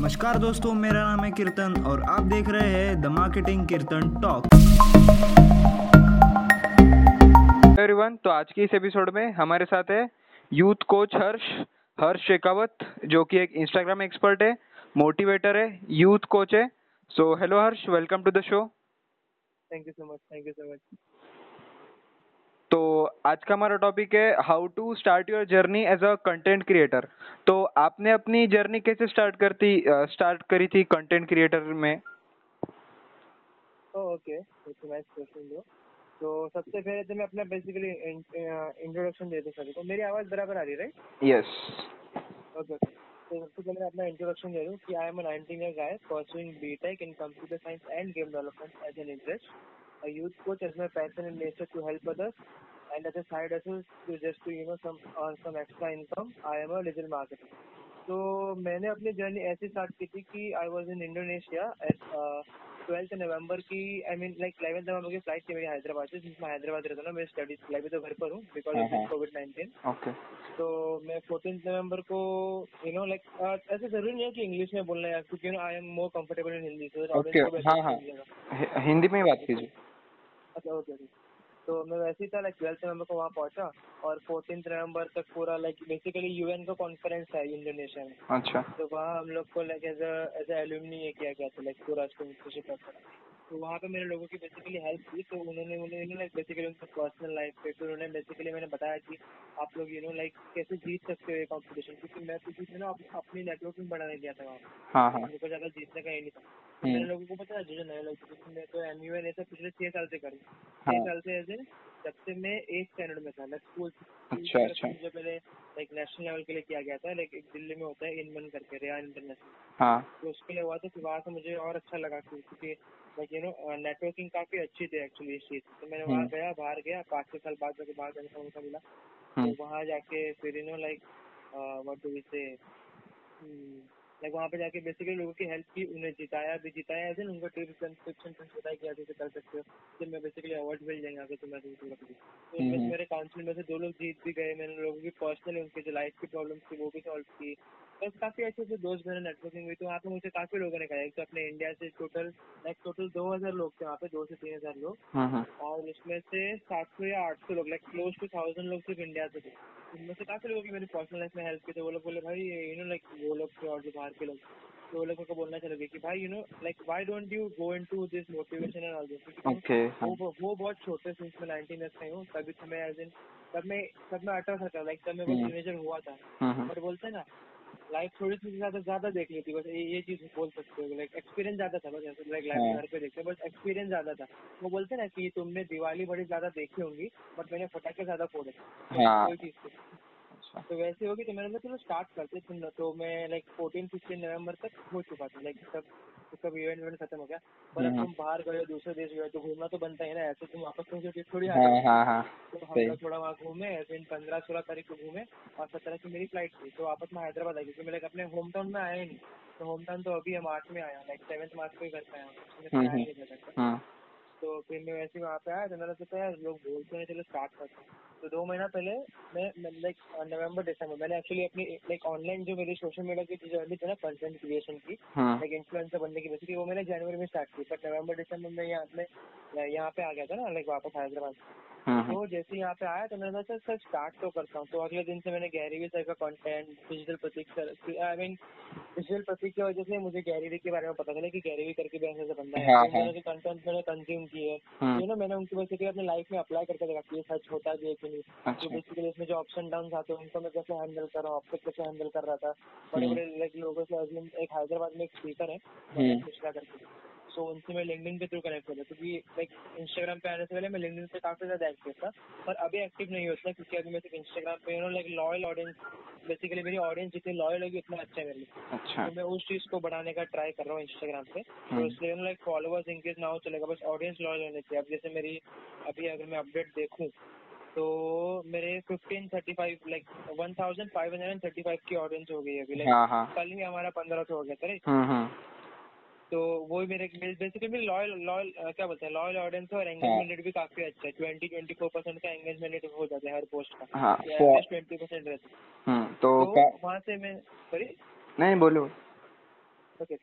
नमस्कार दोस्तों मेरा नाम है कीर्तन और आप देख रहे हैं the marketing Kirtan talk everyone तो आज की इस एपिसोड में हमारे साथ है यूथ कोच हर्ष हर्ष शेखावत जो कि एक इंस्टाग्राम एक्सपर्ट है मोटिवेटर है यूथ कोच है। So hello Harsh welcome to the show thank you so much thank you so much तो आज का हमारा टॉपिक है how to start your journey as a content creator तो आपने अपनी जर्नी कैसे स्टार्ट करती स्टार्ट करी थी कंटेंट क्रिएटर में? ओके क्वेश्चन ब्रो तो सबसे पहले तो मैं अपना बेसिकली इंट्रोडक्शन दे दूँ सभी को। मेरी आवाज़ बराबर आ रही है राइट यस ओके तो सबसे पहले मैं अपना इंट्रोडक्शन दे दूँ कि I am a 19 year guy pursuing BTech in computer science and game development as an interest a youth coach as my passion in nature to help others. And as a side hustle to just to you know some earn some extra income i am a digital marketer. तो मैंने अपनी journey ऐसे start की थी कि I was in Indonesia at twelfth November की I mean like eleventh November की flight थी मेरी हैदराबाद से। जिसमें हैदराबाद रहता ना मैं स्टडीज़ लाइव तो घर पर हूँ बिकॉज़ ऑफ़ कोविड नाइन्टीन तो मैं फोर्टीन नवंबर को यू नो लाइक ऐसे ज़रूरी नहीं है कि इंग्लिश में बोलना है क्योंकि I am more comfortable in Hindi Hindi में बात कीजिए। अच्छा ओके ओके तो मैं वैसे ही था लाइक ट्वेल्थ नवंबर को वहाँ पहुँचा और फोर्टीन नवंबर तक पूरा लाइक बेसिकली यूएन का कॉन्फ्रेंस था इंडोनेशिया में। अच्छा। तो वहाँ हम लोग को लाइक एज एज एल्यूमनी ये किया गया था लाइक पूरा स्पॉन्सरशिप तो वहाँ पे मेरे लोगों की बेसिकली हेल्प की तो उन्होंने मुझे यू नो लाइक बेसिकली उनके पर्सनल लाइफ पे फिर उन्होंने बेसिकली मैंने बताया कि आप लोग यू नो लाइक कैसे जीत सकते हो ये कॉम्पिटिशन क्योंकि मैं तो जीत ना अप- अपनी नेटवर्किंग बढ़ाने गया था वहाँ हाँ हाँ मेरे को ज़्यादा जीतने का ये नहीं था तो हम्म। मेरे लोगों को पता है जो जो नए लोग मैं तो एम यू एन ऐसा पिछले छह साल से करी हाँ। छह साल से ऐसे जब से मैं एट स्टैंडर्ड में था लाइक स्कूल अच्छा, अच्छा। मुझे पहले लाइक नेशनल लेवल के लिए किया गया था लाइक दिल्ली में होता है इनमन करके रेयान इंटरनेशनल हाँ। तो उसके लिए हुआ था फिर वहाँ से मुझे और अच्छा लगा क्योंकि लाइक यू नो नेटवर्किंग काफ़ी अच्छी थी एक्चुअली इस चीज़ तो मैंने वहाँ हम्म। गया बाहर गया पाँच छह साल बाद जाके बाहर जाने का मौका मिला। हम्म, तो वहाँ जाके फिर you know like what do we say like वहाँ पे जाके बेसिकली लोगों की हेल्प की उन्हें जिताया भी जिताया ऐसे उनको टिप्स ट्रिक्स बताया कि ऐसे ऐसे कर सकते हो। फिर मैं बेसिकली अवार्ड मिल जाएँगे आगे तो मैं तो पूरा तो हम्म। मेरे काउंसिल में से दो लोग जीत भी गए मैंने लोगों की पर्सनली उनके जो लाइफ की प्रॉब्लम थी वो भी सॉल्व की। बस काफ़ी अच्छे से दोस्त मेरे नेटवर्किंग हुई तो वहाँ पे मुझे काफ़ी लोगों ने कहा। एक तो अपने इंडिया से टोटल लाइक टोटल दो हज़ार लोग थे वहाँ पे दो से तीन हज़ार लोग। हम्म, हम्म, और उसमें से सात सौ या आठ सौ लोग लाइक क्लोज टू थाउज़ेंड लोग सिर्फ़ इंडिया से थे। उनमें से काफ़ी लोगों की मेरी पर्सनल लाइफ में हेल्प की थे। वो लोग बोले भाई यू नो लाइक वो लोग थे और जो बाहर के लोग तो वो लोगों को बोलना चलोगे कि भाई you know like why don't you go into this motivation and all this okay हाँ। वो बहुत छोटे सिंस मैं नाइनटीन ईयर्स का ही हूँ। तभी तो मैं एज इन तब मैं तब मैं अठारह था लाइक तब मैं वो हम्म। टीनेजर हुआ था। हम्म, बट बोलते हैं ना लाइफ थोड़ी सी ज़्यादा ज़्यादा देख ली थी बस ये ये चीज़ बोल सकते हो लाइक एक्सपीरियंस ज़्यादा था बस लाइक लाइफ हाँ। घर पे देखते बस एक्सपीरियंस ज़्यादा था। वो बोलते ना कि तुमने दिवाली बड़ी ज़्यादा देखी होंगी बट मैंने फटाके ज़्यादा फोड़े। तो हाँ। कोई चीज़ अच्छा। तो वैसे होगी तो मैंने बोला चलो स्टार्ट करते थे तो मैं लाइक फोर्टीन फिफ्टीन नवंबर तक हो चुका था लाइक सब सब इवेंट इवेंट खत्म हो गया। पर अब हम्म। तुम बाहर गए दूसरे देश गए तो घूमना तो बनता ही ना ऐसे तुम वापस तुम जो थोड़ी आ हाँ हाँ हाँ तो हम लोग थोड़ा वहाँ घूमे फिर पंद्रह सोलह तारीख को घूमे और सत्रह की मेरी फ़्लाइट थी तो वापस मैं हैदराबाद आई क्योंकि मैं लाइक अपने होम टाउन में आया ही नहीं। तो होम टाउन तो अभी मार्च में आया लाइक सेवन्थ मार्च को ही घर पे आया हूँ। तो तो फिर मैं वैसे वहाँ पे आया तो मैंने सोचा यार लोग बोलते हैं चलो स्टार्ट करते हैं। तो दो महीना पहले मैं लाइक नवंबर दिसंबर मैंने एक्चुअली अपनी लाइक ऑनलाइन जो मेरी सोशल मीडिया की जर्नी थी ना कंटेंट क्रिएशन की लाइक इन्फ्लुएंसर बनने की बेसिकली वो मैंने जनवरी में स्टार्ट की बट नवंबर दिसंबर में यहाँ पे यहाँ पे आ गया था ना लाइक वापस हैदराबाद तो जैसे यहाँ पे आया तो मैंने सोचा सर स्टार्ट तो करता हूँ। तो अगले दिन से मैंने गैरी सर का content digital Prateek sir I mean digital Prateek की वजह से मुझे गैरी के बारे में पता चला कि गैरी करके भी ऐसा बंदा है। हाँ, तो हाँ। कंटेंट मैंने कंज्यूम किए हम्म, यू नो मैंने उनकी बेसिकली अपनी लाइफ में अप्लाई करके देखा कि ये सच होता भी है कि नहीं। तो अच्छा। बेसिकली इसमें जो अप्स एंड डाउन आते हैं उनको मैं कैसे हैंडल कर रहा हूँ तक कैसे हैंडल कर रहा था? बड़े हम्म। बड़े लोगों से एक हैदराबाद में एक स्पीकर है हम्म। मिश्रा करके। सो उनसे मैं लिंक्डइन के थ्रू कनेक्ट हो गया क्योंकि लाइक इंस्टाग्राम पे आने से पहले मैं लिंक्डइन पे काफ़ी ज़्यादा एक्टिव था पर अभी एक्टिव नहीं होता क्योंकि अभी मैं सिर्फ़ इंस्टाग्राम पे you know like loyal audience basically मेरी ऑडियंस जितनी लॉयल होगी उतना अच्छा है मेरे लिए। अच्छा। तो मैं उस चीज़ को बढ़ाने का ट्राई कर रहा हूँ इंस्टाग्राम पे। तो हम्म। इसलिए लाइक फॉलोअर्स इंक्रीज ना हो चलेगा बस ऑडियंस लॉयल होने चाहिए। अब जैसे मेरी अभी अगर मैं अपडेट देखूँ तो मेरे fifteen thirty five like one thousand five hundred and thirty five की ऑडियंस हो गई है अभी। लाइक हाँ हाँ। कल ही हमारा पंद्रह सौ हो गया था? हम्म, हम्म, तो वो मेरे बेसिकली मेरे लॉयल लॉयल क्या बोलते हैं लॉयल ऑडियंस और हाँ। एंगेजमेंट रेट भी काफ़ी अच्छा है। ट्वेंटी ट्वेंटी फोर परसेंट का एंगेजमेंट रेट हो जाता है हर पोस्ट का। हाँ तो ट्वेंटी परसेंट रहता है। हम्म, तो तो वहाँ से मैं सॉरी नहीं बोलो। ओके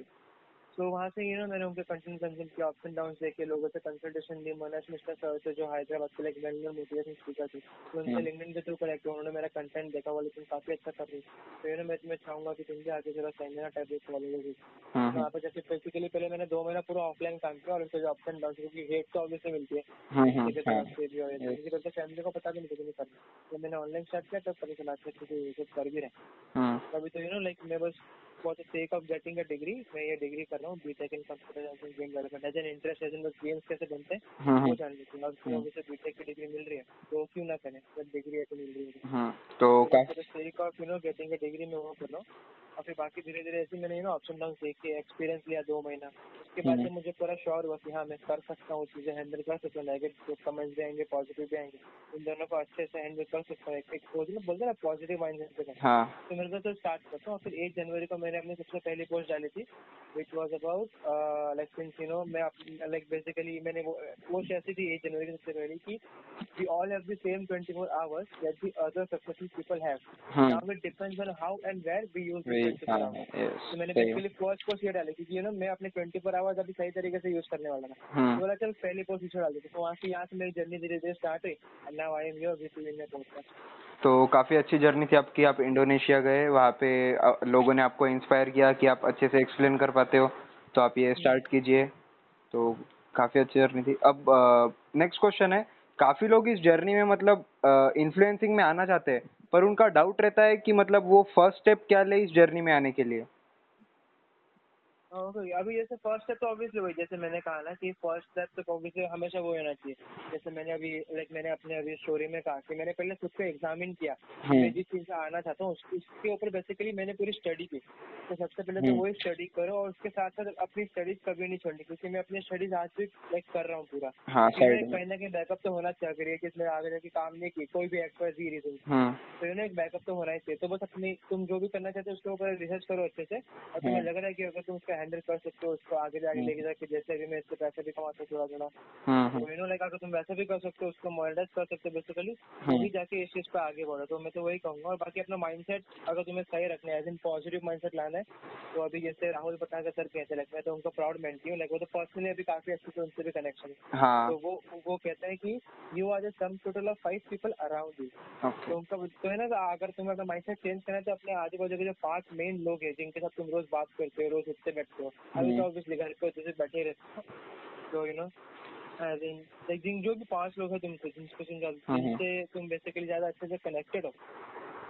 तो वहाँ से यू नो मैंने उनके कंटेंट कंज्यूम किया अप्स एंड डाउन देखे लोगों से कंसल्टेशन ली मनोज मिश्रा सर थे जो हैदराबाद के लाइक वेल मोटिवेशन स्पीकर थे तो उनसे हम्म। लिंक्डइन के थ्रू कनेक्ट उन्होंने मेरा कंटेंट देखा बोले तुम काफ़ी अच्छा कर रही तो यू नो मैं तुम्हें चाहूँगा कि तुम भी आगे जरा सेमिनार टाइप एक तो वहाँ पे जैसे बेसिकली पहले मैंने दो महीना पूरा ऑफलाइन काम किया और उनसे जो अप्स एंड डाउन क्योंकि रेट तो ऑब्वियसली मिलती है। के हाँ, से फैमिली को पता भी नहीं किसी करना। तो मैंने ऑनलाइन स्टार्ट किया तब पता चला अच्छा कर भी रहे अभी तो यू नो लाइक मैं बस for the sake of getting a degree मैं ये डिग्री कर रहा हूँ BTech in computer science game development as an interest as in games कैसे बनते हैं हम्म, वो जान लेते हैं। अब तो मुझे बीटेक की डिग्री मिल रही है तो क्यों ना करें? जब डिग्री है तो मिल रही है। हम्म, तो काफ़ी for the sake of you know getting a degree मैं वो कर रहा हूँ। और फिर बाकी धीरे धीरे ऐसे मैंने ना ऑप्शन डाउन देख के एक्सपीरियंस लिया दो महीना। उसके बाद से हम्म। मुझे पूरा श्योर हुआ कि हाँ मैं कर सकता हूँ चीज़ें हैंडल कर सकता हूँ नेगेटिव कमेंट्स भी आएँगे पॉजिटिव भी आएँगे। उन दोनों को अच्छे से हैंडल कर सकता हूँ एक बोलते हैं ना पॉजिटिव माइंड सेट से हाँ। तो मेरे को तो स्टार्ट करता हूँ फिर एक जनवरी को मैंने अपनी सबसे पहली पोस्ट डाली थी which was about like since you know मैं लाइक बेसिकली मैंने वो पोस्ट ऐसी थी एक जनवरी की सबसे पहली कि we all have the same 24 hours that the other successful people have now it depends on how and where we use वही, द 24 हाँ, आवर्स yes, तो मैंने सही है। बेसिकली फ़र्स्ट पोस्ट ये डाली क्योंकि यू मैं अपने 24 आवर्स अभी सही तरीके से यूज़ करने वाला था। तो हम्म, बोला चल पहली पोस्ट इसे डाल देते तो वहाँ से यहाँ से मेरी जर्नी धीरे धीरे स्टार्ट हुई and now I am your with in podcast तो काफ़ी अच्छी जर्नी थी आपकी। आप इंडोनेशिया गए वहाँ पे लोगों ने आपको इंस्पायर किया कि आप अच्छे से एक्सप्लेन कर पाते हो। तो आप ये स्टार्ट कीजिए। तो काफ़ी अच्छी जर्नी थी। अब नेक्स्ट क्वेश्चन है। काफ़ी लोग इस जर्नी में मतलब इन्फ्लुएंसिंग में आना चाहते हैं। पर उनका डाउट रहता है कि मतलब वो फ़र्स्ट स्टेप क्या ले इस जर्नी में आने के लिए। ओके अभी जैसे फ़र्स्ट स्टेप तो ऑब्वियसली वही जैसे मैंने कहा ना कि फ़र्स्ट स्टेप तो ऑब्वियसली हमेशा वो होना चाहिए। जैसे मैंने अभी लाइक मैंने अपने अभी स्टोरी में कहा कि मैंने पहले खुद को एग्जामिन किया। मैं हम्म, जिस चीज़ से आना चाहता हूँ उसके ऊपर बेसिकली मैंने पूरी स्टडी की। तो सबसे पहले तो हम्म। वही स्टडी करो और उसके साथ साथ अपनी स्टडीज़ कभी नहीं छोड़नी क्योंकि मैं अपनी स्टडीज़ आज भी लाइक कर रहा हूँ पूरा। हाँ मैं में कहीं ना कहीं बैकअप तो होना चाहिए ये कि इसमें आगे जाके काम नहीं की कोई भी एक्सपर्ट जी रीजन तो यू नो एक बैकअप तो होना ही चाहिए। तो बस अपनी तुम जो भी करना चाहते हो उसके ऊपर रिसर्च करो अच्छे से। और तुम्हें हम्म। लग रहा है कि अगर तुम उसको हैंडल कर सकते हो उसको आगे जाके हम्म। लेके जाके जैसे अभी मैं इससे पैसे भी कमाता हूँ थोड़ा थोड़ा हम्म, तो हम्म, यू नो लाइक अगर तुम वैसे भी कर सकते हो उसको मोनिटाइज कर सकते हो बेसिकली हम्म। वही जाके इस चीज़ पे आगे बढ़ो। तो मैं तो वही कहूँगा और बाकी अपना माइंडसेट अगर तुम्हें सही रखना है एज इन पॉजिटिव माइंडसेट लाना है तो अभी जैसे राहुल पटाकर सर कहते हैं मैं तो उनको प्राउड मेंटी हूँ। लाइक वो तो पर्सनली अभी काफ़ी अच्छे से उनसे भी कनेक्शन है। हाँ। तो वो वो कहते हैं कि you are sum total of five people around you तो उनका तो है ना अगर तुम्हें अपना माइंडसेट चेंज करना है तो अपने आजू बाजू के जो पाँच मेन लोग हैं जिनके साथ तुम रोज बात करते हो रोज उठते हो अभी हम्म। तो ऑब्वियसली घर पे जैसे बैठे रहते हो तो यू नो जो भी पाँच लोग हैं तुमसे तुम ज्यादा- हम्म। जिनसे तुम बेसिकली ज़्यादा अच्छे से कनेक्टेड हो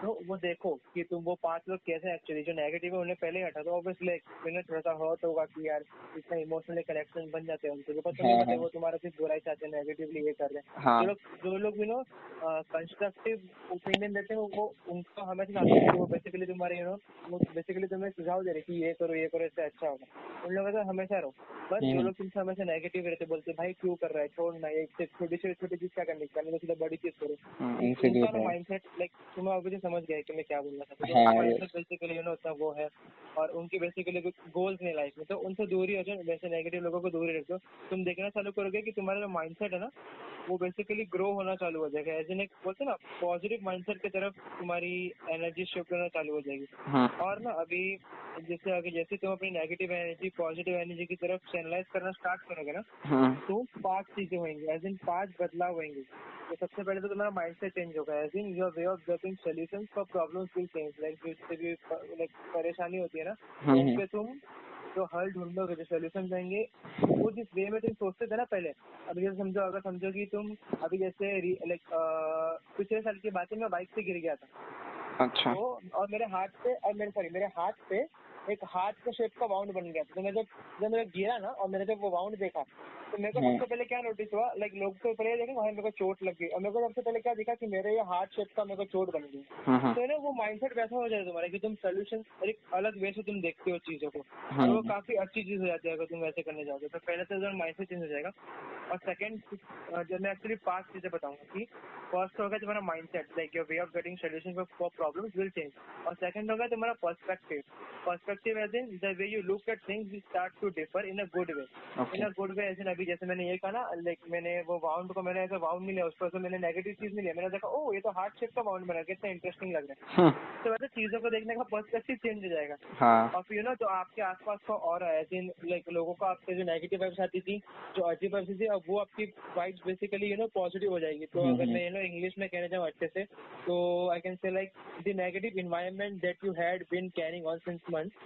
तो वो देखो कि तुम वो पाँच लोग कैसे एक्चुअली जो नेगेटिव है उन्हें पहले हटा दो। ऑब्वियसली थोड़ा सा हर्ट होगा कि यार इतना इमोशनली कनेक्शन बन जाते हैं उनसे तुम्हें हाँ, पता है हाँ। वो तुम्हारा सिर्फ़ बुराई चाहते हैं नेगेटिवली ये कर रहे हैं। हाँ। जो लोग जो लोग यू नो कंस्ट्रक्टिव ओपिनियन देते हैं वो उनको हमेशा कि वो बेसिकली तुम्हारे यू नो वो बेसिकली तुम्हें सुझाव दे रहे कि ये करो ये करो इससे अच्छा होगा। उन लोगों से हमेशा रहो। बस जो हम्म। लोग तुमसे हमेशा नेगेटिव रहते बोलते भाई क्यों कर रहा है? छोड़ ना ये छोटी से छोटी चीज़ क्या करनी तो सीधा बड़ी चीज़ करो। रहो माइंडसेट लाइक तुम्हें समझ गया कि मैं क्या बोलना चाहता हाँ, हूँ। बेसिकली यू नो उतना वो है। और उनकी बेसिकली गोल्स नहीं लाइफ में। तो उनसे दूर ही हो जाओ वैसे नेगेटिव लोगों को दूर ही रखो तुम देखना चालू करोगे कि तुम्हारा जो माइंडसेट है ना वो बेसिकली ग्रो होना चालू हो जाएगा। एज इन एक बोलते ना पॉजिटिव माइंडसेट की तरफ़ तुम्हारी एनर्जी शिफ्ट होना चालू हो जाएगी। हम्म, और ना अभी जैसे अगर जैसे तुम अपनी नेगेटिव एनर्जी पॉजिटिव एनर्जी की तरफ़ चैनलाइज करना स्टार्ट करोगे ना हम्म, तो पाँच चीज़ें होंगी। एज इन पाँच बदलाव होंगे। तो सबसे पहले तो तुम्हारा माइंडसेट चेंज होगा। As in your way of getting solution for problem will change like जिससे भी लाइक परेशानी होती है ना उसके हम्म, तुम जो हल ढूंढोगे जो सोल्यूशन देंगे वो जिस वे में तुम सोचते थे ना पहले अभी जैसे समझो अगर समझो कि तुम अभी जैसे लाइक पिछले साल की बात है मैं बाइक से गिर गया था। अच्छा। तो और मेरे हाथ पे और मेरे सॉरी मेरे हाथ पे एक हाथ का शेप का वाउंड बन गया था। तो मैं जब जब मैं गिरा ना और मैंने जब वो वाउंड देखा तो मेरे को हाँ। सबसे पहले क्या नोटिस हुआ? लाइक लोग तो पहले देखे वहाँ मेरे को चोट लग गई। और मेरे को सबसे पहले क्या दिखा कि मेरे ये हार्ट शेप का मेरे को चोट बन गई। हम्म, हम्म, तो ना वो माइंडसेट वैसा हो जाए तुम्हारा कि तुम सोल्यूशन एक अलग वे से तुम देखते हो चीज़ों को। और वो हम्म, काफ़ी अच्छी चीज़ हो जाती है अगर तुम वैसे करने जाओगे। तो पहले तो माइंडसेट चेंज हो जाएगा। और सेकंड जब मैं एक्चुअली पाँच चीज़ें बताऊँगा कि फ़र्स्ट होगा तुम्हारा mindset like your way of getting solution for problems will change और सेकंड होगा तुम्हारा perspective perspective perspective as in the way you look at things will start to differ in a good way. In a good way as in अभी जैसे मैंने ये कहा ना like मैंने वो वाउंड को मैंने ऐसा वाउंड नहीं लिया उस पर से मैंने नेगेटिव चीज़ नहीं लिया मैंने देखा ओ ये तो हार्ट शेप का वाउंड बना कितना इंटरेस्टिंग लग रहा है। हम्म, तो वैसे चीज़ों को देखने का पर्सपेक्टिव चेंज हो जाएगा। हाँ। और फिर ना जो आपके आसपास का और है एज इन लाइक लोगों को आपके जो नेगेटिव वाइब्स आती थी जो अजीब वाइब्स थी अब वो आपकी vibes basically you know positive हो जाएगी। तो अगर मैं यू नो इंग्लिश में कहना चाहूँ अच्छे से तो I can say like the negative environment that you had been carrying on since month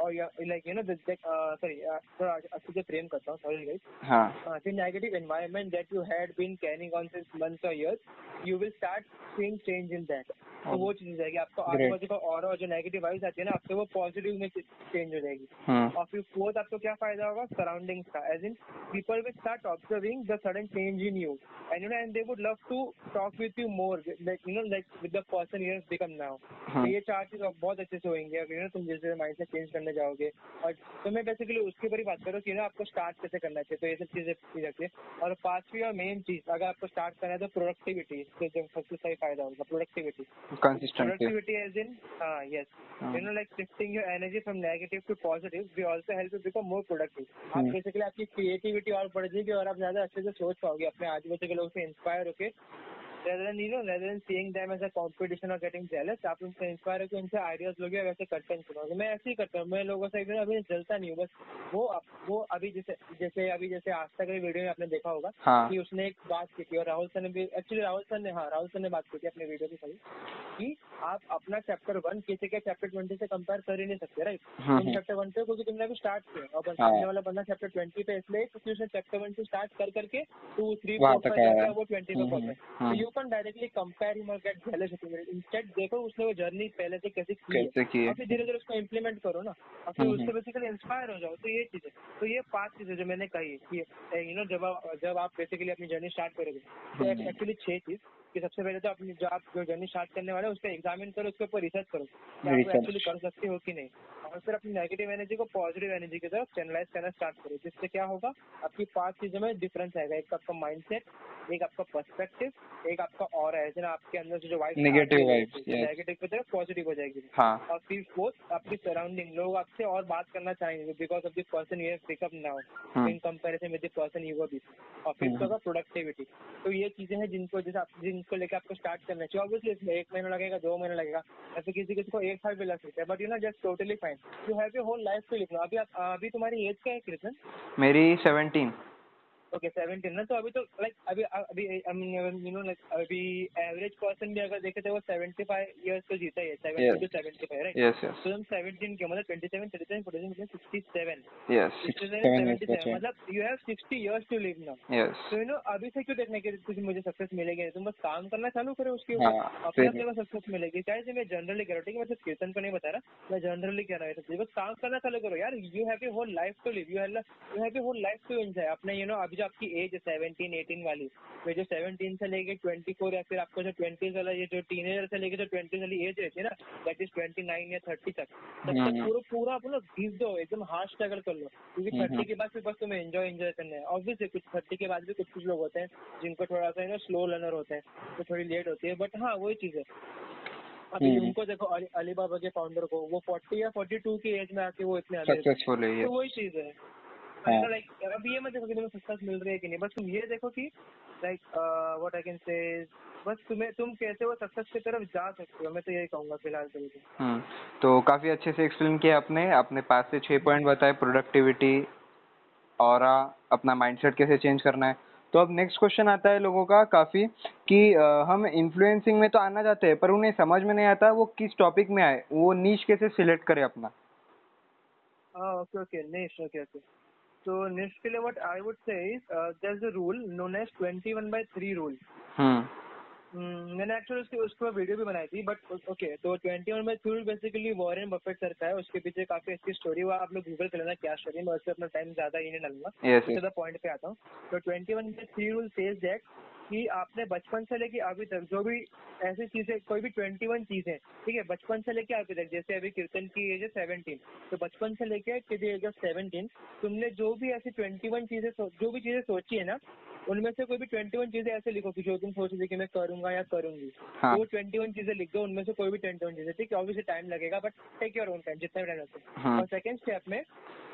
और लाइक यू नो सॉरी थोड़ा अच्छे से फ्रेम करता हूँ सॉरी गाइस हाँ। The negative environment that you had been carrying on since months or years, you will start seeing change in that. तो वो चीज़ हो जाएगी। आपको बाजू का और और जो नेगेटिव वाइब्स आती है ना आपसे वो पॉजिटिव में चेंज हो जाएगी। हम्म, और फिर फोर्थ आपको क्या फ़ायदा होगा? सराउंडिंग्स का। As in people will start observing the sudden change in you and you know and they would love to talk with you more like you know like with the person you have become now तो हाँ। ये चार चीज़ बहुत अच्छे से होंगे। अगर you know, तुम जैसे माइंड से चेंज करने जाओगे? और तो मैं बेसिकली उसके ऊपर ही बात करूँ कि ना आपको स्टार्ट कैसे करना चाहिए? तो ये सब चीज़ें की जाती है और पांचवी और मेन चीज़ अगर आपको स्टार्ट करना है तो प्रोडक्टिविटी इससे जो सबसे सही फ़ायदा होगा प्रोडक्टिविटी in uh, yes हाँ. you know like shifting your energy from negative to positive we also help you become more productive आप हम्म. बेसिकली आपकी क्रिएटिविटी और बढ़ जाएगी और आप ज़्यादा अच्छे से सोच पाओगे अपने आजू बाजू के लोगों से इंस्पायर होके। Rather than you know rather than seeing them as a competition or getting jealous आप उनसे इंस्पायर होकर उनसे आइडियाज़ लोगे और वैसे कंटेंट सुनोगे मैं ऐसे ही करता हूँ। मैं लोगों से एकदम अभी जलता नहीं हूँ बस वो अप- वो अभी जैसे जैसे अभी जैसे आज तक के वीडियो में आपने देखा होगा हाँ। कि उसने एक बात की थी और राहुल सर ने भी एक्चुअली राहुल सर ने हाँ राहुल सर ने बात की थी अपने वीडियो की सही कि आप अपना चैप्टर वन किसी के चैप्टर ट्वेंटी से कंपेयर कर ही नहीं सकते राइट तुम चैप्टर वन पे क्योंकि तुमने अभी स्टार्ट किया और हाँ। सामने वाला बंदा चैप्टर ट्वेंटी पे इसलिए क्योंकि उसने चैप्टर वन से स्टार्ट कर करके टू थ्री फोर है। वो ट्वेंटी पे हम्म, पहुँचे। Hmm, can directly compare him और गेट जेलस इंस्टेड देखो उसने वो जर्नी पहले से कैसे की कैसे किए और फिर धीरे धीरे उसको इम्प्लीमेंट करो ना। और फिर हम्म, उससे हम्म। बेसिकली इंस्पायर हो जाओ। तो ये चीज़ है। तो ये पाँच चीज़ें जो मैंने कही कि यू नो जब आप जब आप बेसिकली अपनी जर्नी स्टार्ट करोगे तो हम्म। एक्चुअली छह चीज़ कि सबसे पहले तो अपनी जो आप जो जर्नी स्टार्ट करने वाले हो उस पर एग्जामिन करो उसके ऊपर रिसर्च करो आप एक्चुअली कर सकते हो कि नहीं। और फिर अपनी नेगेटिव एनर्जी को पॉजिटिव एनर्जी की तरफ़ चैनलाइज करना स्टार्ट करो जिससे क्या होगा आपकी पाँच चीज़ों में डिफरेंस आएगा। एक आपका माइंडसेट एक आपका पर्सपेक्टिव एक आपका और है जैसे आपके अंदर से जो वाइब Negative vibes, नेगेटिव की तरफ़ पॉजिटिव हो जाएगी। हाँ। और फिर फोर्थ आपकी सराउंडिंग लोग आपसे और बात करना चाहेंगे because of the person you have pickup now. In comparison with the person you were before और फिफ्थ। होगा प्रोडक्टिविटी तो ये चीज़ें हैं जिनको जैसे आप जिनको लेकर आपको स्टार्ट करना चाहिए। ऑब्वियसली इसमें एक महीना लगेगा दो महीना लगेगा ऐसे किसी किसी को एक साल भी लग सकता है but you know just totally fine you have your whole life to live अभी आप अभी तुम्हारी एज क्या है कृष्ण मेरी सेवेंटीन ओके सेवेंटीन ना तो अभी तो लाइक अभी अभी यू नो लाइक अभी एवरेज पर्सन भी अगर देखे तो वो सेवेंटी फाइव ईयर्स तो जीता है seventy two seventy five right yes yes तो हम सेवेंटीन के मतलब twenty seven thirty seven forty seven sixty seven sixty seven seven seventy seven मतलब you have sixty years to live now तो you know अभी से क्यों देखने के कुछ मुझे सक्सेस मिलेगी? तुम बस काम करना चालू करो उसके हाँ, ऊपर अपने फिर- आप को सक्सेस मिलेगी। चाहे मैं जनरली कह रहा हूँ ठीक है मैं सिर्फ़ कीर्तन को नहीं बता रहा मैं जनरली कह रहा हूँ। बस काम करना चालू करो। यार you have your whole life to live you have you have your whole life to enjoy अपने यू नो अभी जो आपकी एज है सेवनटीन एटीन वाली वो जो सेवनटीन से लेके ट्वेंटी फोर या फिर आपको जो ट्वेंटी वाला ये जो टीनेजर से लेके जो ट्वेंटी वाली एज रहती है ना दैट इज़ ट्वेंटी नाइन या थर्टी तक। तब तक हम्म। पूरा पूरा आप लोग घिस दो एकदम हार्ड स्ट्रगल कर लो। क्योंकि हम्म, थर्टी के बाद फिर बस तुम्हें एंजॉय एंजॉय करना है। ऑब्वियसली कुछ थर्टी के बाद भी कुछ कुछ लोग होते हैं जिनको थोड़ा सा ना स्लो लर्नर होते हैं तो थोड़ी लेट होती है। बट हाँ वही चीज़ है। अभी हम्म। उनको देखो अली अलीबाबा के फाउंडर को वो फोर्टी या फोर्टी टू की एज में आके वो इतने। सक्सेसफुल है। तो वही चीज़ है। हाँ। लाइक अब ये मत देखो कि तुम्हें सक्सेस मिल रही है कि नहीं बस तुम ये देखो कि लाइक व्हाट आई कैन से बस तुम्हें तुम कैसे वो सक्सेस की तरफ़ जा सकते हो मैं तो यही कहूँगा फ़िलहाल के लिए काफ़ी अच्छे से एक्सप्लेन किया आपने अपने पास से छह पॉइंट बताए प्रोडक्टिविटी और अपना माइंडसेट कैसे चेंज करना है तो अब नेक्स्ट क्वेश्चन आता है लोगों का काफ़ी कि अ, हम इन्फ्लुएंसिंग में तो आना चाहते हैं पर उन्हें समझ में नहीं आता वो किस टॉपिक में आए वो नीच कैसे सिलेक्ट करे अपना okay, niche, okay, okay. So के लिए what I would say is uh, there's a rule known as 21 by 3 rule. हम्म हम्म, मैंने एक्चुअली उसके उसके वीडियो भी बनाई थी बट ओके तो 21 by 3 rule basically Warren Buffett sir का है उसके पीछे काफ़ी अच्छी स्टोरी हुआ आप लोग गूगल कर लेना क्या स्टोरी मैं उससे अपना टाइम ज़्यादा ही नहीं डालूँगा। पॉइंट पे आता हूँ। तो 21 बाय 3 रूल सेज दैट कि आपने बचपन से लेके अभी तक जो भी ऐसी चीज़ें कोई भी 21 चीज़ें ठीक है बचपन से लेके अभी तक जैसे अभी कीर्तन की एज है 17 तो बचपन से लेके एज ऑफ़ 17 तुमने जो भी ऐसी 21 चीज़ें जो भी चीज़ें सोची है ना उनमें से कोई भी ट्वेंटी वन चीज़ें ऐसे लिखो कि जो तुम सोच रहे कि मैं करूँगा या करूँगी। हाँ। वो ट्वेंटी वन चीज़ें लिख दो उनमें से कोई भी ट्वेंटी वन चीज़ें ठीक है ऑब्वियसली टाइम लगेगा but take your own time जितना भी टाइम लगता है। हाँ। और सेकंड स्टेप में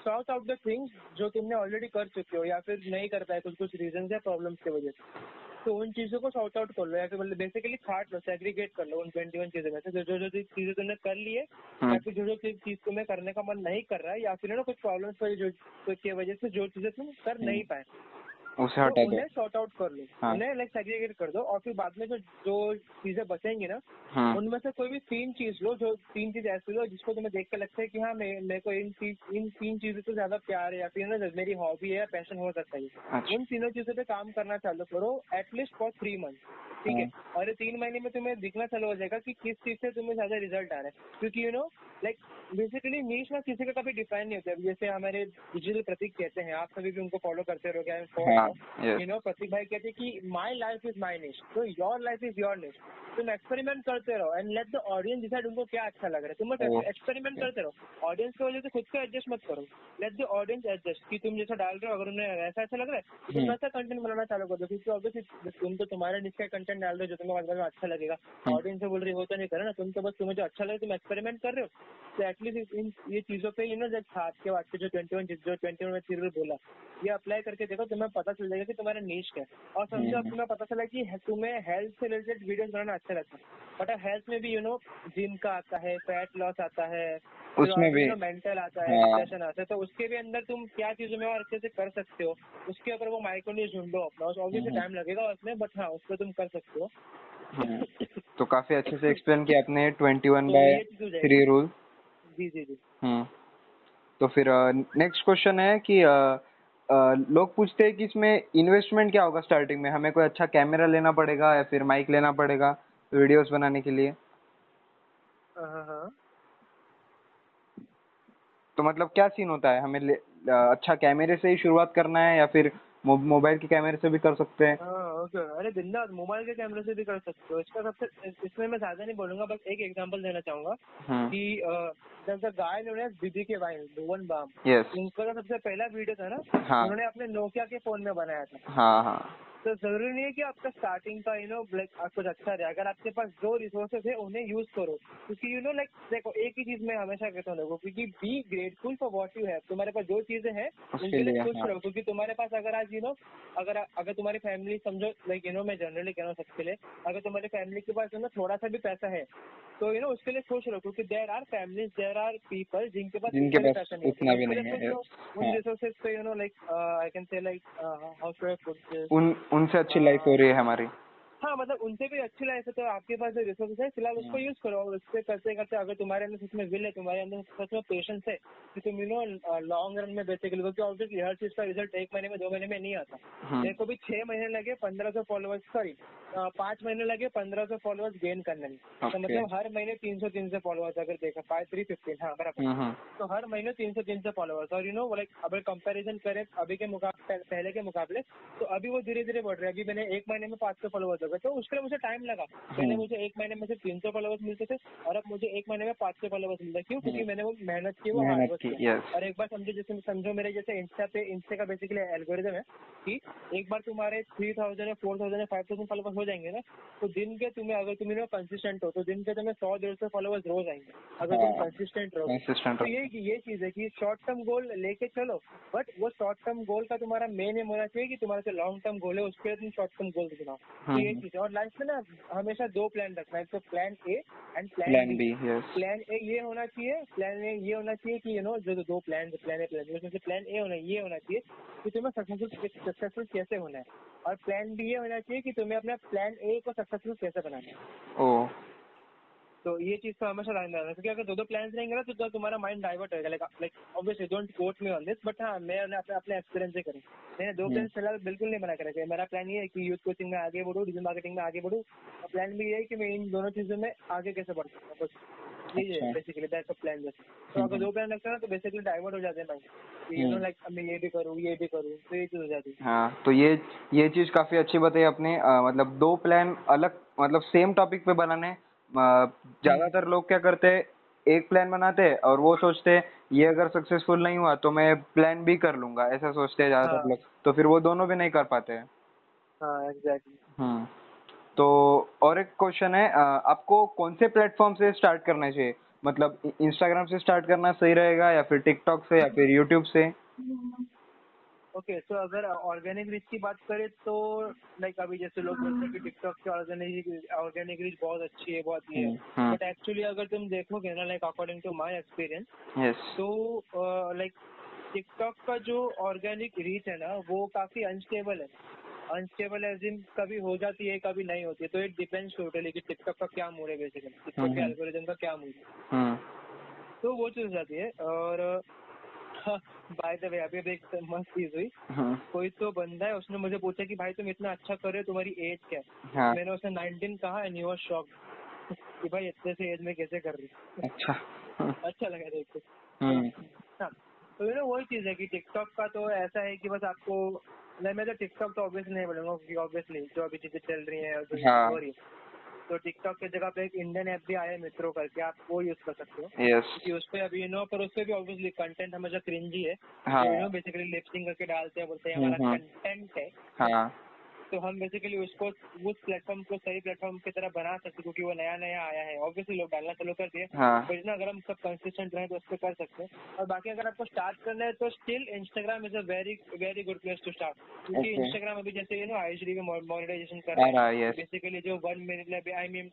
सॉर्ट आउट द थिंग्स जो तुमने ऑलरेडी कर चुके हो या फिर नहीं कर पाए कुछ कुछ रीजन या प्रॉब्लम की वजह से। तो उन चीज़ों को सॉर्ट आउट कर लो या फिर मतलब बेसिकली छाट लो सेग्रीगेट कर लो उन ट्वेंटी वन चीज़ों में से। जो जो जो चीज़ें तुमने कर ली है हम्म। या फिर जो जो चीज़ चीज़ तुम्हें करने का मन नहीं कर रहा है या फिर ना कुछ प्रॉब्लम की वजह से जो चीज़ें तुम कर नहीं पाए। उसे तो हटा दो सॉर्ट आउट कर लो। हाँ। उन्हें लाइक सेग्रीगेट कर दो और फिर बाद में जो जो चीज़ें बचेंगी ना हाँ। उनमें से कोई भी तीन चीज़ लो जो तीन चीज़ ऐसी लो जिसको तुम्हें देख के लगता है कि हाँ मैं मेरे को इन चीज़ इन तीन चीज़ों से ज़्यादा प्यार है या फिर ना मेरी हॉबी है या पैशन हो सकता है। अच्छा। उन तीनों चीज़ों पे काम करना चालू करो एटलीस्ट फॉर थ्री मंथ ठीक है? और ये तीन महीने में तुम्हें दिखना चालू हो जाएगा कि किस चीज़ से तुम्हें ज़्यादा रिज़ल्ट आ रहा है। क्योंकि you know like basically niche ना किसी का कभी डिफाइन नहीं होता। है जैसे हमारे डिजिटल प्रतीक कहते हैं आप सभी भी उनको फॉलो करते रहोगे हाँ यू यस नो प्रतीक भाई कहते कि my life is my niche तो your life is your niche तुम एक्सपेरिमेंट करते रहो and let the audience decide उनको क्या अच्छा लग रहा है। तुम Oh. एक्सपेरिमेंट करते रहो। ऑडियंस की वजह से खुद को एडजस्ट मत करो। लेट द ऑडियंस एडजस्ट कि तुम जैसा डाल रहे हो अगर उन्हें ऐसा अच्छा लग रहा है तो तुम। वैसा कंटेंट बनाना चालू कर दो क्योंकि ऑब्वियसली तुम तो तुम्हारे निश का कंटेंट डाल रहे हो जो तुम्हें बाद में अच्छा लगेगा। ऑडियंस से बोल रही हो तो नहीं करो ना तुम तो बस तुम्हें जो अच्छा लगे तुम एक्सपेरिमेंट कर रहे हो। तो एटलीस्ट इन ये चीज़ों पे यू नो जब के वाक्य जो ट्वेंटी वन जो ट्वेंटी वन में बोला ये अप्लाई करके देखो तुम्हें पता चल जाएगा कि तुम्हारा नीच क्या है। और समझो अब हम्म। तुम्हें पता चला कि तुम्हें हेल्थ से रिलेटेड वीडियोस बनाना अच्छा लगता है। बट हेल्थ में भी यू नो जिम का आता है फैट लॉस आता है उसमें भी। मेंटल आता है हाँ। डिप्रेशन आता है। तो उसके भी अंदर तुम क्या चीज़ों में और अच्छे से कर सकते हो उसके ऊपर वो माइक्रोन्यूज ढूंढो अपना। ऑब्वियसली हम्म। टाइम लगेगा उसमें बट हाँ उस पर तुम कर सकते हो। हम्म। तो काफ़ी अच्छे से एक्सप्लेन किया आपने ट्वेंटी वन बाय हो थ्री रूल जी जी जी। हम्म। तो फिर नेक्स्ट क्वेश्चन है कि अ, लोग पूछते हैं कि इसमें इन्वेस्टमेंट क्या होगा स्टार्टिंग में? हमें कोई अच्छा कैमरा लेना पड़ेगा या फिर माइक लेना पड़ेगा वीडियोस बनाने के लिए? हाँ हाँ तो मतलब क्या सीन होता है? हमें ले, अच्छा कैमरे से ही शुरुआत करना है या फिर मोबाइल के कैमरे से भी कर सकते हैं? हाँ ओके अरे बिंदास मोबाइल के कैमरे से भी कर सकते हो। इसका सबसे इसमें मैं ज़्यादा नहीं बोलूँगा बस एक एग्जांपल देना चाहूँगा की कि द गाय उन्होंने बीबी के भाई भुवन बाम उनका जो सबसे पहला वीडियो था ना हाँ। उन्होंने अपने नोकिया के फ़ोन में बनाया था। हाँ हाँ। तो ज़रूरी नहीं है कि आपका स्टार्टिंग का यू नो लाइक कुछ अच्छा रहे अगर आपके पास जो रिसोर्सेज है उन्हें यूज़ करो क्योंकि यू नो लाइक देखो एक ही चीज़ मैं हमेशा कहता हूँ लोगों क्योंकि be grateful for what you have तुम्हारे पास जो चीज़ें हैं उनके लिए खुश हाँ। रहो क्योंकि तुम्हारे पास अगर आज यू नो अगर अगर तुम्हारी फैमिली समझो लाइक यू नो मैं जनरली कह रहा हूँ सबके लिए अगर तुम्हारी फैमिली के पास यू नो थोड़ा सा भी पैसा है तो यू नो उसके लिए खुश रहो क्योंकि there are families there are people जिनके पास जिनके पास उतना भी नहीं है. रहो। उन हाँ। रिसोर्सेज पे you know like I can say like how should I उन उनसे अच्छी लाइफ हो रही है हमारी। हाँ मतलब उनसे भी अच्छी लाइफ है तो आपके पास जो रिसोर्सेज है फ़िलहाल उसको यूज़ करो और उससे करते करते अगर तुम्हारे अंदर सच में विल है तुम्हारे अंदर सच में पेशेंस है कि तुम यू नो लॉन्ग रन में बेसिकली क्योंकि ऑब्वियसली हर चीज़ का रिज़ल्ट एक महीने में दो महीने में नहीं आता। हम्म। मेरे को भी छह महीने लगे पंद्रह सौ फॉलोअर्स सॉरी पाँच महीने लगे पंद्रह सौ फॉलोअर्स गेन करने में। तो मतलब हर महीने तीन सौ तीन सौ फॉलोअर्स अगर देखा फाइव थ्री फिफ्टीन हाँ बराबर। हम्म हम्म। तो हर महीने तीन सौ तीन सौ फॉलोअर्स और यू नो लाइक अगर कंपैरिजन करें अभी के मुकाबले पहले के मुकाबले तो अभी वो धीरे धीरे बढ़ रहे हैं। अभी मैंने एक महीने में पाँच सौ फॉलोअर्स हो गए तो उसके लिए मुझे टाइम लगा। पहले हम्म। मुझे एक महीने में सिर्फ़ तीन सौ फॉलोवर्स मिलते थे और अब मुझे एक महीने में पाँच सौ फॉलोअर्स मिलते क्यों? क्योंकि हम्म। मैंने वो मेहनत की वो हार्ड मेहनत वर्क की और एक बार समझो जैसे समझो मेरे जैसे इंस्टा पे इंस्टा का बेसिकली एल्गोरिदम है कि एक बार तुम्हारे थ्री थाउज़ेंड या फोर थाउज़ेंड या फाइव थाउज़ेंड फॉलोवर्स हो जाएँगे ना तो दिन के तुम्हें अगर तुम कंसिस्टेंट हो तो दिन के तुम्हें सौ डेढ़ सौ फॉलोअर्स रोज आएँगे। अगर तुम हाँ। कंसिस्टेंट रहो। तो ये ये चीज़ है कि शॉर्ट टर्म गोल लेके चलो बट वो शॉर्ट टर्म गोल का तुम्हारा मेन एम होना चाहिए कि तुम्हारा जो लॉन्ग टर्म गोल है उसके लिए तुम शॉर्ट टर्म गोल बनाओ। तो ये हम्म। चीज़ है और लाइफ में ना हमेशा दो प्लान रखना है तो plan A and plan B B plan A ये होना चाहिए प्लान ए ये होना चाहिए कि यू नो जो दो प्लान प्लान ए प्लान से प्लान ए होना ये होना चाहिए कि तुम्हें सक्सेसफुल सक्सेसफुल कैसे होना है। और प्लान बी ये होना चाहिए कि तुम्हें अपना प्लान ए को सक्सेसफुल कैसे बनाना है। तो ये चीज़ तो हमेशा ध्यान रखना क्योंकि अगर दो दो प्लान्स रहेंगे ना तो, तो तुम्हारा माइंड डाइवर्ट होगा like like obviously don't quote me on this but हाँ मैं अपने अपने एक्सपीरियंस से करूँ। मैंने दो हम्म। प्लान फ़िलहाल बिल्कुल नहीं बना कर रखे मेरा प्लान ये है कि यूथ कोचिंग में आगे बढ़ू डिजिटल मार्केटिंग में आगे बढ़ूँ। और प्लान भी ये है कि मैं इन दोनों चीज़ों में आगे कैसे बढ़। सकता हूँ बस। बेसिकली बैकअप प्लान जैसे तो अगर हम्म। दो प्लान रखते हैं ना तो बेसिकली डाइवर्ट हो जाते हैं mind you know hmm. Like मैं ये भी करूँ ये भी करूँ तो ये चीज़ हो जाती है। हाँ तो ये ये चीज़ काफ़ी अच्छी बताई आपने। अ, मतलब दो प्लान अलग मतलब सेम टॉपिक पे बनाने अ, ज़्यादातर लोग क्या करते हैं एक प्लान बनाते हैं और वो सोचते हैं ये अगर सक्सेसफुल नहीं हुआ तो मैं प्लान बी कर लूँगा ऐसा सोचते हैं ज़्यादातर हाँ। लोग। तो फिर वो दोनों भी नहीं कर पाते हैं। हाँ एग्जैक्टली हम्म तो और एक क्वेश्चन है आपको कौन से प्लेटफॉर्म से स्टार्ट करना चाहिए? मतलब इंस्टाग्राम से स्टार्ट करना सही रहेगा या फिर टिकटॉक से या फिर यूट्यूब से? ओके सो अगर ऑर्गेनिक रीच की बात करें तो लाइक अभी जैसे लोग बोलते हैं कि टिकटॉक की ऑर्गेनिक ऑर्गेनिक रीच बहुत अच्छी है बहुत ये है। हम्म बट एक्चुअली अगर तुम देखोगे ना like according to my experience yes तो लाइक टिकटॉक का जो ऑर्गेनिक रीच है ना वो काफ़ी अनस्टेबल है। अनस्टेबल एज इन कभी हो जाती है कभी नहीं होती है। तो इट डिपेंड्स टोटली कि टिकटॉक का क्या मूड है बेसिकली टिकटॉक के हम्म। एल्गोरिदम का क्या मूड है। हम्म। तो वो चीज़ हो जाती है और बाय द वे अभी अभी एक मस्त चीज़ हुई। हम्म कोई तो बंदा है उसने मुझे पूछा कि भाई तुम इतना अच्छा कर रहे हो तुम्हारी एज क्या है? हाँ। मैंने उसने 19 कहा एंड यू शॉक कि भाई इतने से एज में कैसे कर रही हो? अच्छा। हम्म अच्छा लगा देख के। हम्म। हाँ। तो यू नो वही चीज़ है कि टिकटॉक का तो ऐसा है कि बस आपको नहीं मैं तो टिकटॉक तो ऑब्वियसली नहीं बोलूँगा क्योंकि ऑब्वियसली जो अभी चीज़ें चल रही हैं जो हाँ। हो रही है। तो टिकटॉक की जगह पे एक इंडियन ऐप भी आया है मित्रों करके आप वो यूज़ कर सकते हो। Yes. क्योंकि उस पर अभी यू नो पर उस पर भी ऑब्वियसली कंटेंट हमेशा क्रिंजी है। हाँ। तो यू नो बेसिकली लिपसिंग करके डालते हैं बोलते हैं हम्म, हमारा हम्म। कंटेंट है। हाँ। तो हम बेसिकली उसको उस प्लेटफॉर्म को सही प्लेटफॉर्म की तरह बना सकते हैं क्योंकि वो नया नया आया है। ऑब्वियसली लोग डालना चालू कर दिए। हाँ। ना अगर हम सब कंसिस्टेंट रहे तो उस पर कर सकते हैं। और बाकी अगर आपको स्टार्ट करना है तो still Instagram is a very very good place to start क्योंकि इंस्टाग्राम अभी जैसे यू नो आईएचडी में मोनेटाइजेशन कर रहा है। बेसिकली जो वन मिनट आई मीन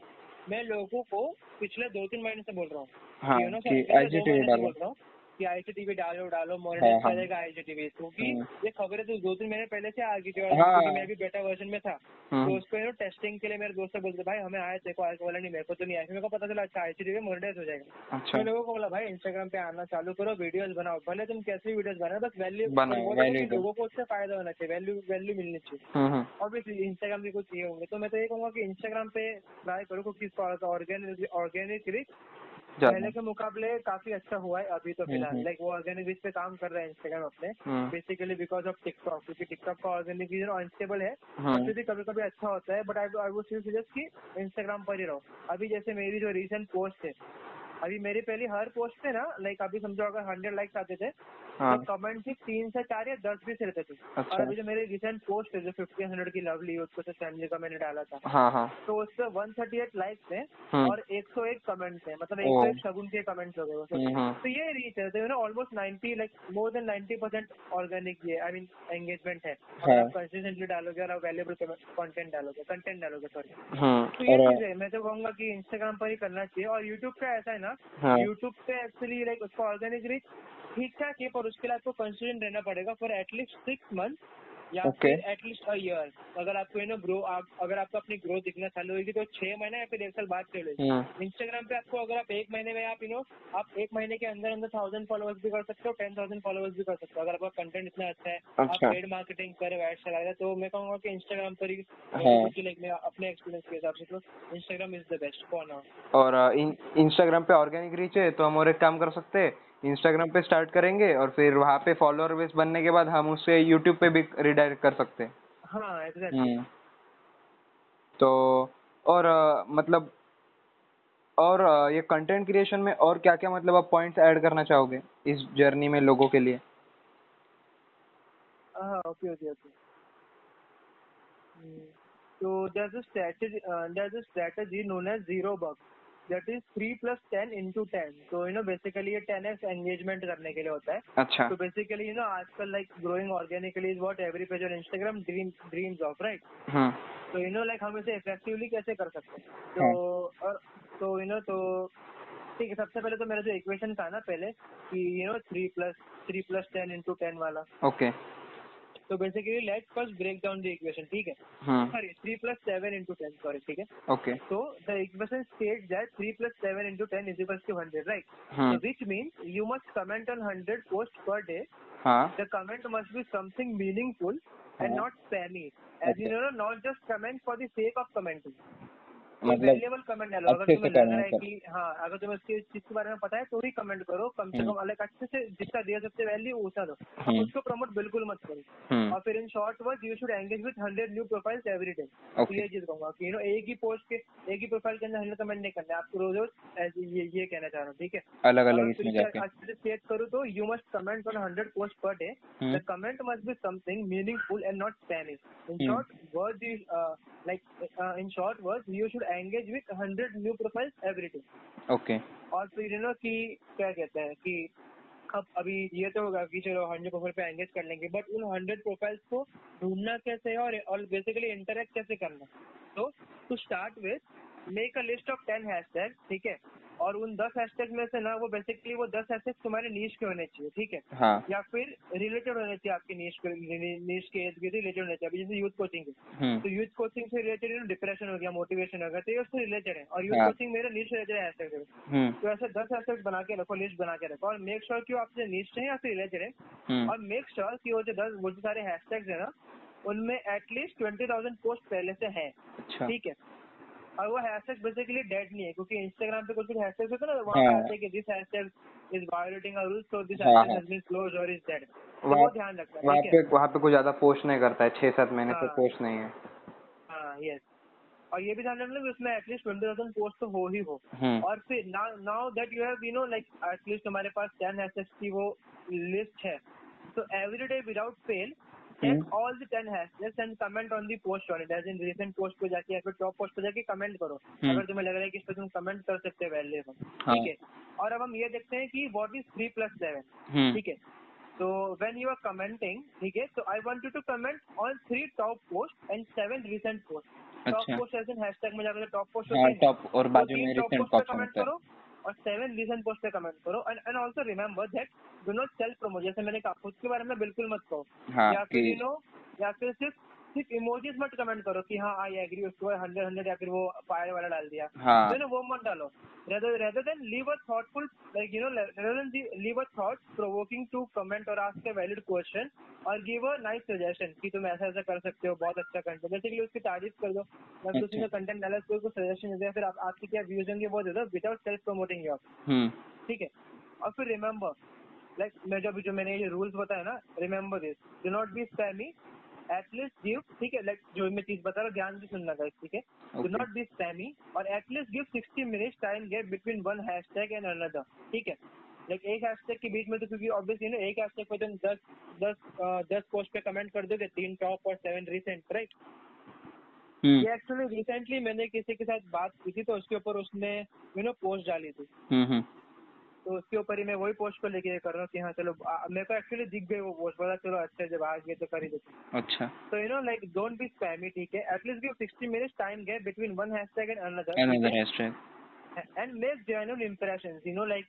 मैं लोगों को पिछले दो तीन महीने से बोल रहा हूँ। हाँ कि डालो। बोल रहा हूँ। कि आईसीटीवी डालो डालो मोनेटाइज हाँ। करेगा आईसीटीवी क्योंकि हम्म। ये खबरें तो दो तीन महीने पहले से आ गई थी और हाँ। मैं भी बेटा वर्जन में था। तो उसको यू नो टेस्टिंग के लिए मेरे दोस्त बोलते भाई हमें आए को आया बोला नहीं मेरे को तो नहीं आया। मेरे को पता चला अच्छा आईसीटीवी मोनेटाइज हो जाएगा। अच्छा। तो लोगों को बोला भाई इंस्टाग्राम पे आना चालू करो वीडियोस बनाओ। भले तुम कैसे वीडियोस बनाओ बस वैल्यू लोगों को उससे फ़ायदा होना चाहिए वैल्यू वैल्यू मिलनी चाहिए। ऑब्वियसली इंस्टाग्राम भी कुछ ये होंगे। तो मैं तो ये कहूँगा कि इंस्टाग्राम पे ट्राई करो क्योंकि ऑर्गेनिक ऑर्गेनिक पहले के मुकाबले काफ़ी अच्छा हुआ है अभी तो फ़िलहाल। हम्म। लाइक वो ऑर्गेनिक बीज पे काम कर रहे हैं इंस्टाग्राम अपने। हम्म। बेसिकली बिकॉज़ ऑफ़ टिकटॉक क्योंकि टिकटॉक का ऑर्गेनिक रिच अनस्टेबल है उससे भी कभी कभी अच्छा होता है but I I would suggest की इंस्टाग्राम पर ही रहो। अभी जैसे मेरी जो रिसेंट पोस्ट है अभी मेरी पहली हर पोस्ट पे ना लाइक अभी समझो अगर हंड्रेड लाइक्स आते थे हाँ। तो कमेंट सिर्फ़ तीन से चार या दस भी से रहते थे। और अच्छा अभी जो मेरी रिसेंट पोस्ट है जो फिफ्टीन हंड्रेड की लवली उसको तो फैमिली का मैंने डाला था। हाँ हाँ। तो उस पर वन थर्टी एट लाइक्स है हम्म। और एक सौ एक कमेंट्स है मतलब एक सौ एक शगुन के कमेंट्स हो गए। हम्म हम्म तो ये रीच है। तो almost ninety like more than ninety percent organic ये आई मीन एंगेजमेंट है। हाँ। आप कंसिस्टेंटली डालोगे और आप वैल्यूबल कंटेंट डालोगे कंटेंट डालोगे सॉरी तो हम्म ये चीज़ है। मैं तो कहूँगा कि इंस्टाग्राम पर ही करना चाहिए। और यूट्यूब पे ऐसा है ना हाँ। यूट्यूब पे एक्चुअली लाइक उसका ऑर्गेनिक रीच ठीक ठाक है पर उसके लिए आपको कंसिस्टेंट रहना पड़ेगा for at least six month या Okay. फिर एटलीस्ट अ ईयर अगर आपको नो ग्रो आप अगर आपको अपनी ग्रोथ दिखना चालू होगी तो छह महीना या फिर एक साल बाद चलेगी हम्म। इंस्टाग्राम पे आपको अगर आप एक महीने में आप यू नो आप एक महीने के अंदर अंदर थाउज़ेंड फॉलोअर्स भी कर सकते हो टेन थाउज़ेंड फॉलोअर्स भी कर सकते हो। अगर आपका कंटेंट इतना अच्छा है आप अच्छा। पेड मार्केटिंग करे एड चला रहे तो मैं कहूँगा कि इंस्टाग्राम पर ही अपने एक्सपीरियंस के हिसाब से तो Instagram is the best for now और इंस्टाग्राम पे ऑर्गेनिक रीच है तो हम और एक काम कर सकते हैं इंस्टाग्राम पे स्टार्ट करेंगे और फिर वहाँ पे फॉलोअर बेस बनने के बाद हम उससे यूट्यूब पे भी रिडायरेक्ट कर सकते हैं। हाँ एग्जैक्टली हम्म। तो और अ, मतलब और अ, ये कंटेंट क्रिएशन में और क्या क्या मतलब आप पॉइंट्स ऐड करना चाहोगे इस जर्नी में लोगों के लिए? हाँ okay okay okay So there's a strategy, uh, there's a strategy known as zero bucks. That is three plus ten into ten you know no basically ये टेन एक्स एंगेजमेंट करने के लिए होता है। अच्छा। तो बेसिकली यू नो आजकल like growing organically is what every page on Instagram dreams of right तो यू नो लाइक हम इसे इफेक्टिवली कैसे कर सकते हैं? हाँ। तो और तो यू नो तो ठीक है सबसे पहले तो मेरा जो इक्वेशन था ना पहले कि you know three plus three plus ten into ten वाला। ओके. तो basically let's first break down the equation ठीक है? Sorry three plus seven into ten sorry ठीक है? ओके तो the equation state that three plus seven into ten is equal to hundred right which means you must comment on hundred post per day the comment must be something meaningful and not spammy as you know not just comment for the sake of commenting मतलब comment डालो अगर तुम्हें लग रहा है कि हाँ अगर तुम्हें उसकी चीज़ के बारे में पता है तो ही कमेंट करो। कम से हम्म। कम अलग अच्छे से जितना दे सकते वैल्यू उतना दो। हम्म। उसको प्रमोट बिल्कुल मत करो। हम्म। और फिर in short word you should engage with hundred new profiles every day तो ये चीज़ कहूँगा कि यू नो एक ही पोस्ट के एक ही प्रोफ़ाइल के अंदर हंड्रेड कमेंट नहीं करना आपको रोज रोज ये ये कहना चाह रहा हूँ ठीक है? अलग अलग इसमें अच्छे से चेक करूँ तो you must comment on hundred post per day hmm. The comment must be something meaningful and not spammy. In Hmm. short words, you, uh, like uh, in with hundred new profiles every with 100 new profiles every day. Okay और फिर you know कि क्या कहते हैं कि अब अभी ये तो होगा कि चलो हंड्रेड प्रोफ़ाइल पे एंगेज कर लेंगे बट उन हंड्रेड प्रोफाइल्स को ढूंढना कैसे है और और बेसिकली इंटरेक्ट कैसे करना तो to start with make a list of ten hashtag ठीक है? और उन दस हैशटैग में से ना वो बेसिकली वो दस हैशटैग तुम्हारे नीच के होने चाहिए ठीक है? हाँ। या फिर रिलेटेड होने चाहिए आपके नीच के नीच के एज के रिलेटेड होने चाहिए। अभी जैसे यूथ कोचिंग है। हम्म। तो यूथ कोचिंग से रिलेटेड डिप्रेशन हो गया मोटिवेशन हो गया तो ये उससे रिलेटेड है। और यूथ हाँ। कोचिंग मेरे नीच रिलेटेड हैशटैग है। तो ऐसे दस हैशटैग बना के रखो लिस्ट बना के रखो और मेक श्योर की आपसे नीच है या फिर रिलेटेड है। हम्म। और मेक श्योर की वो जो दस वो जो सारे हैशटैग्स है ना उनमें एटलीस्ट ट्वेंटी थाउज़ेंड पोस्ट पहले से है। अच्छा। ठीक है? और वो हैशटैग बेसिकली डेड नहीं है क्योंकि इंस्टाग्राम पे कुछ कुछ हैशटैग्स होते हैं ना वहाँ पे हाँ। हैं कि this hashtag is violating a rules so this हाँ, हैशटैग हाँ। हैज़ बीन क्लोज और इज़ डेड तो वो ध्यान रखना वहाँ पे है वहाँ पे कुछ ज़्यादा पोस्ट नहीं करता है छह सात महीने से हाँ। पोस्ट नहीं है हाँ यस और ये भी ध्यान रखना कि उसमें एटलीस्ट ट्वेंटी थाउज़ेंड पोस्ट तो हो ही हो हम्म और फिर now now that you have you know like at least हमारे पास टेन हैशटैग्स की वो लिस्ट है तो every day without fail check hmm. all the 10 hashtags and comment on the post on it as in recent post पे जाके या फिर टॉप पोस्ट पे जाके कमेंट करो। हम्म। अगर तुम्हें लग रहा है कि इस पे तुम कमेंट कर सकते हो वैल्यूएबल हाँ। ठीक है? और अब हम ये देखते हैं कि what is three plus seven ठीक है? तो व्हेन यू आर कमेंटिंग ठीक है? तो I want you to comment on three top post and seven recent post top. Post as in hashtag में जाकर टॉप पोस्ट हाँ टॉप और बाजू में रिसेंट पोस्ट कमेंट करो। और सेवन रीजन पोस्ट पे कमेंट करो. And and also remember that do not self promote जैसे मैंने कहा खुद के बारे में बिल्कुल मत कहो. हाँ या फिर यू नो या फिर सिर्फ़ सिर्फ़ इमोजीज मत कमेंट करो कि हाँ आई एग्री उसके बाद हंड्रेड हंड्रेड या फिर वो फायर वाला डाल दिया। हाँ। वो मत डालो। Leave a thoughtful like you know rather than the- leave a thought provoking to comment or ask a valid question or give a nice suggestion कि तुम ऐसा ऐसा कर सकते हो बहुत अच्छा कंटेंट बेसिकली उसकी तारीफ़ कर दो। या उसने अच्छा। कंटेंट डाला उसको सजेशन दे फिर आप, आपकी क्या व्यूज़ होंगे वो दे दो विदाउट सेल्फ प्रमोटिंग योर ठीक है? और फिर रिमेंबर लाइक मैं जो जो मैंने ये रूल्स बताया ना remember this do not be spammy at least give ठीक है लाइक जो मैं चीज़ बता रहा हूँ ध्यान से सुनना गाइस ठीक है? डू नॉट बी स्पैमी और at least give 60 minutes time gap between one hashtag and another ठीक है? लाइक एक हैशटैग के बीच में तो क्योंकि ऑब्वियसली ना एक हैशटैग पे तुम दस दस दस पोस्ट पे कमेंट कर दोगे तीन टॉप और सेवन रिसेंट राइट ये एक्चुअली रिसेंटली मैंने किसी के साथ बात की थी तो उसके ऊपर उसने यू नो पोस्ट डाली थी। हम्म हम्म। तो उसके ऊपर ही मैं वही पोस्ट को लेके कर रहा हूँ कि हाँ चलो मेरे को एक्चुअली दिख गई वो पोस्ट बोला चलो अच्छे जब आ गए तो कर ही देते अच्छा। तो you know like don't be spammy ठीक है? At least give 60 minutes time gap between one hashtag and another another and make genuine impressions you know like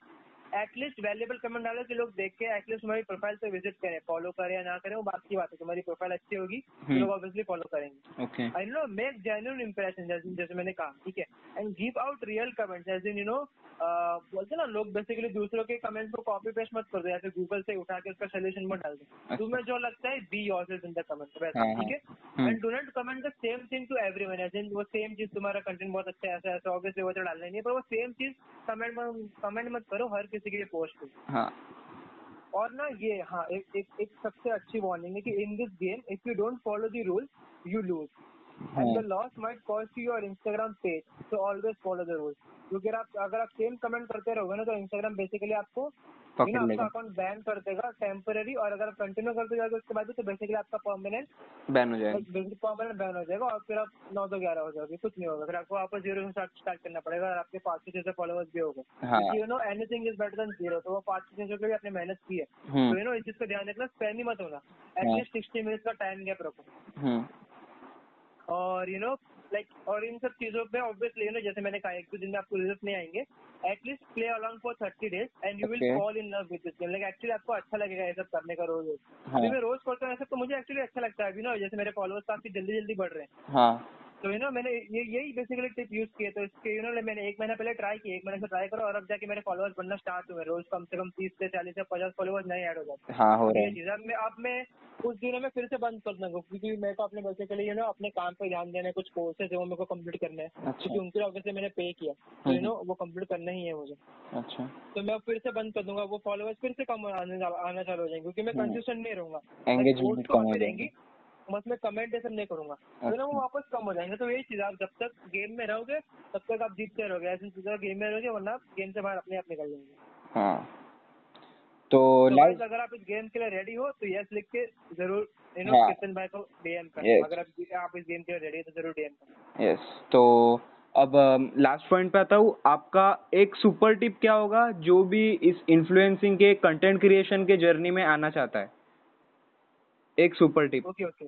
at least valuable comment डालो कि लोग देख के एटलीस्ट तुम्हारी प्रोफ़ाइल पे visit करें फॉलो करें या ना करें वो बात की बात है तुम्हारी प्रोफ़ाइल अच्छी होगी तो हम्म। लोग ऑब्वियसली फॉलो करेंगे। I know make genuine impression जैसे जैसे मैंने कहा ठीक है? And give out real comments as in you know बोलते ना लोग बेसिकली दूसरों के कमेंट्स को कॉपी पेस्ट मत कर दो या फिर गूगल से उठा के उसका सोल्यूशन मत डाल दो। तुम्हें जो लगता है be yourself in the comment वैसा ठीक है। And do not comment the same thing to everyone as in वो सेम चीज़ तुम्हारा कंटेंट बहुत अच्छा है ऐसा ऐसा ऑब्वियसली वो तो डालना नहीं है पर वो सेम चीज़ कमेंट कमेंट मत करो हर किसी के लिए पोस्ट पे हाँ। और ना ये हाँ एक एक एक सबसे अच्छी वार्निंग है कि in this game if you don't follow the rule you lose and the loss might cost your Instagram page so always follow the rule क्योंकि आप अगर आप सेम कमेंट करते रहोगे ना तो इंस्टाग्राम बेसिकली आपको अकाउंट बैन कर देगा टेम्पररी और अगर आप कंटिन्यू करते जाओगे उसके बाद तो बेसिकली आपका परमानेंट बैन हो जाएगा। परमानेंट बैन हो जाएगा और फिर आप नौ दो ग्यारह हो जाओगे कुछ नहीं होगा। फिर आपको वापस ज़ीरो से स्टार्ट करना पड़ेगा और आपके पाँच से छह फॉलोअर्स भी होगा। You know anything is better than zero तो वो पाँच से छह सौ के लिए आपने मेहनत की है। तो हम्म यू नो इस चीज़ का ध्यान रखना स्पैम ही मत होना। एटलीस्ट सिक्सटी मिनट्स का टाइम गैप रखो। हम्म और यू नो लाइक और इन सब चीज़ों पे ऑब्वियसली यू नो जैसे मैंने कहा एक दो दिन में आपको रिज़ल्ट नहीं आएँगे। At least play along for thirty days and you will. Fall in love with game like actually आपको अच्छा लगेगा ये सब करने का रोज रोज। हाँ। मैं रोज करता हूँ ऐसा तो मुझे एक्चुअली अच्छा लगता है। अभी ना जैसे मेरे फॉलोअर्स काफ़ी जल्दी जल्दी बढ़ रहे हैं। हाँ। तो यू नो मैंने ये यही बेसिकली टिप यूज़ किए तो इसके यू नो मैंने एक महीना पहले ट्राई किया एक महीने से ट्राई करो और अब जाके मेरे फॉलोअर्स बनना स्टार्ट हुए रोज कम से कम तीस से चालीस से पचास फॉलोअर्स नए ऐड हो जाते हैं। हाँ हो रहा है। अब मैं अब मैं कुछ दिनों में फिर से बंद कर दूँगा क्योंकि मेरे को अपने बेसिकली यू नो अपने काम पे ध्यान देना है कुछ कोर्सेज है वो मेरे को कंप्लीट करने हैं। क्योंकि उनके ऑफ़िस obviously मैंने पे किया तो यू हम्म। नो वो कंप्लीट करना ही है मुझे। अच्छा। तो मैं फिर से बंद कर दूँगा वो फॉलोअर्स फिर से कम आने आना चालू हो जाएँगे क्योंकि मैं हम्म। कंसिस्टेंट नहीं रहूँगा। पोस्ट कम हो जाएगी। बस मैं कमेंट सब नहीं करूँगा। तो ना वो। वापस कम हो जाएँगे। तो यही चीज़ आप जब तक गेम में रहोगे तब तक आप जीतते रहोगे। ऐसी चीज़ों गेम में रहोगे वरना आप गेम से बाहर अपने आप निकल जाएँगे। हाँ। तो तो लाइव अगर आप इस गेम के लिए रेडी हो तो यस लिख के ज़रूर यू नो। कीर्तन भाई को डीएम करें। Yes. अगर आप आप इस गेम के लिए रेडी हो तो ज़रूर डीएम करें। यस तो अब लास्ट पॉइंट पे आता हूँ। आपका एक सुपर टिप क्या होगा जो भी इस इन्फ्लुएंसिंग के कंटेंट क्रिएशन के जर्नी में आना चाहता है? एक super tip okay okay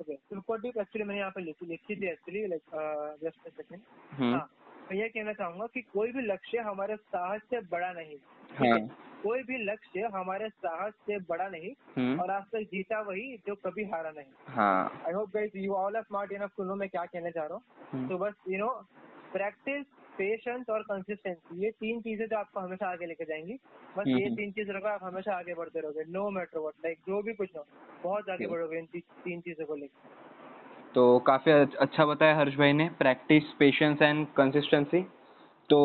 okay super tip actually मैंने यहाँ पे लिखी लिखी थी actually like just a second हाँ मैं ये कहना चाहूँगा कि कोई भी लक्ष्य हमारे साहस से बड़ा नहीं हाँ? कोई भी लक्ष्य हमारे साहस से बड़ा नहीं हम्म। और आज तक जीता वही जो कभी हारा नहीं। हाँ। I hope guys you all are smart enough to know मैं क्या कहना चाह रहा हूँ। हम्म, तो बस यू नो प्रैक्टिस पेशेंस और कंसिस्टेंसी ये तीन चीज़ें जो आपको हमेशा आगे लेके जाएँगी। बस ये हम्म। तीन चीज़ रखो आप हमेशा आगे बढ़ते रहोगे नो मैटर वट लाइक जो भी कुछ हो बहुत आगे बढ़ोगे इन तीन चीज़ों को लेकर तो काफ़ी अच्छा बताया हर्ष भाई ने प्रैक्टिस पेशेंस एंड कंसिस्टेंसी तो